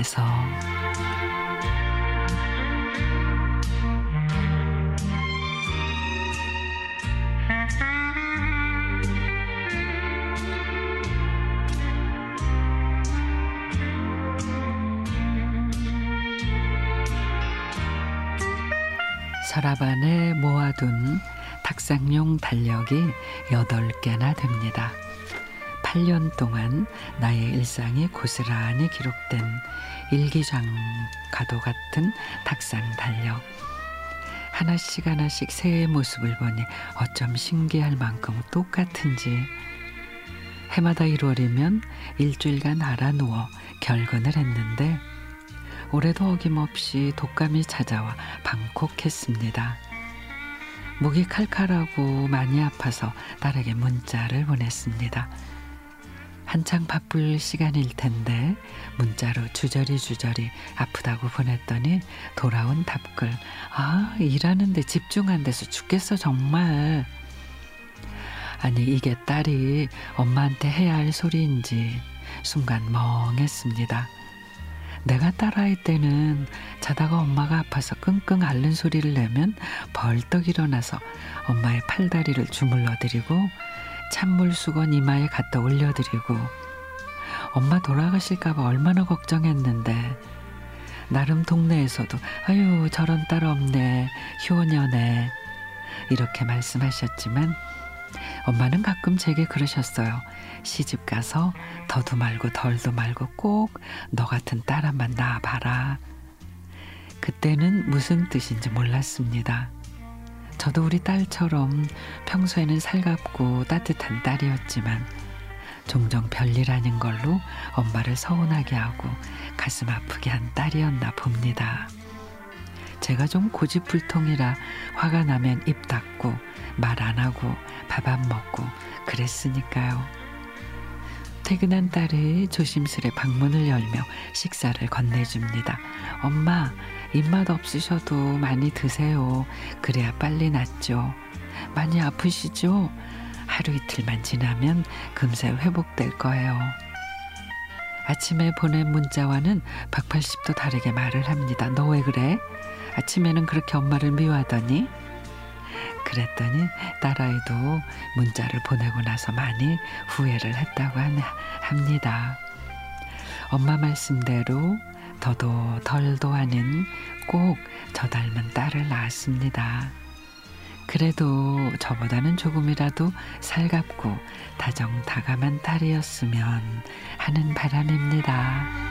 땅에서 서랍 안에 모아둔 닭상용 달력이 여덟 개나 됩니다. 8년 동안 나의 일상이 고스란히 기록된 일기장가도 같은 닭상 달력. 하나씩 하나씩 새의 모습을 보니 어쩜 신기할 만큼 똑같은지. 해마다 1월이면 일주일간 알아 누워 결근을 했는데 올해도 어김없이 독감이 찾아와 방콕했습니다. 목이 칼칼하고 많이 아파서 딸에게 문자를 보냈습니다. 한창 바쁠 시간일 텐데 문자로 주저리 주저리 아프다고 보냈더니 돌아온 답글 아 일하는데 집중 안 돼서 죽겠어 정말 아니 이게 딸이 엄마한테 해야 할 소리인지 순간 멍했습니다. 내가 딸아이 때는 자다가 엄마가 아파서 끙끙 앓는 소리를 내면 벌떡 일어나서 엄마의 팔다리를 주물러 드리고 찬물 수건 이마에 갖다 올려드리고 엄마 돌아가실까봐 얼마나 걱정했는데 나름 동네에서도 아유 저런 딸 없네 효녀네 이렇게 말씀하셨지만 엄마는 가끔 제게 그러셨어요. 시집 가서 더도 말고 덜도 말고 꼭 너 같은 딸 한번 낳아봐라. 그때는 무슨 뜻인지 몰랐습니다. 저도 우리 딸처럼 평소에는 살갑고 따뜻한 딸이었지만 종종 별일 아닌 걸로 엄마를 서운하게 하고 가슴 아프게 한 딸이었나 봅니다. 제가 좀 고집불통이라 화가 나면 입 닫고 말 안 하고 밥 안 먹고 그랬으니까요. 퇴근한 딸이 조심스레 방문을 열며 식사를 건네줍니다. 엄마, 입맛 없으셔도 많이 드세요. 그래야 빨리 낫죠. 많이 아프시죠? 하루 이틀만 지나면 금세 회복될 거예요. 아침에 보낸 문자와는 180도 다르게 말을 합니다. 너 왜 그래? 아침에는 그렇게 엄마를 미워하더니? 그랬더니 딸아이도 문자를 보내고 나서 많이 후회를 했다고 합니다. 엄마 말씀대로 더도 덜도 하는 꼭 저 닮은 딸을 낳았습니다. 그래도 저보다는 조금이라도 살갑고 다정다감한 딸이었으면 하는 바람입니다.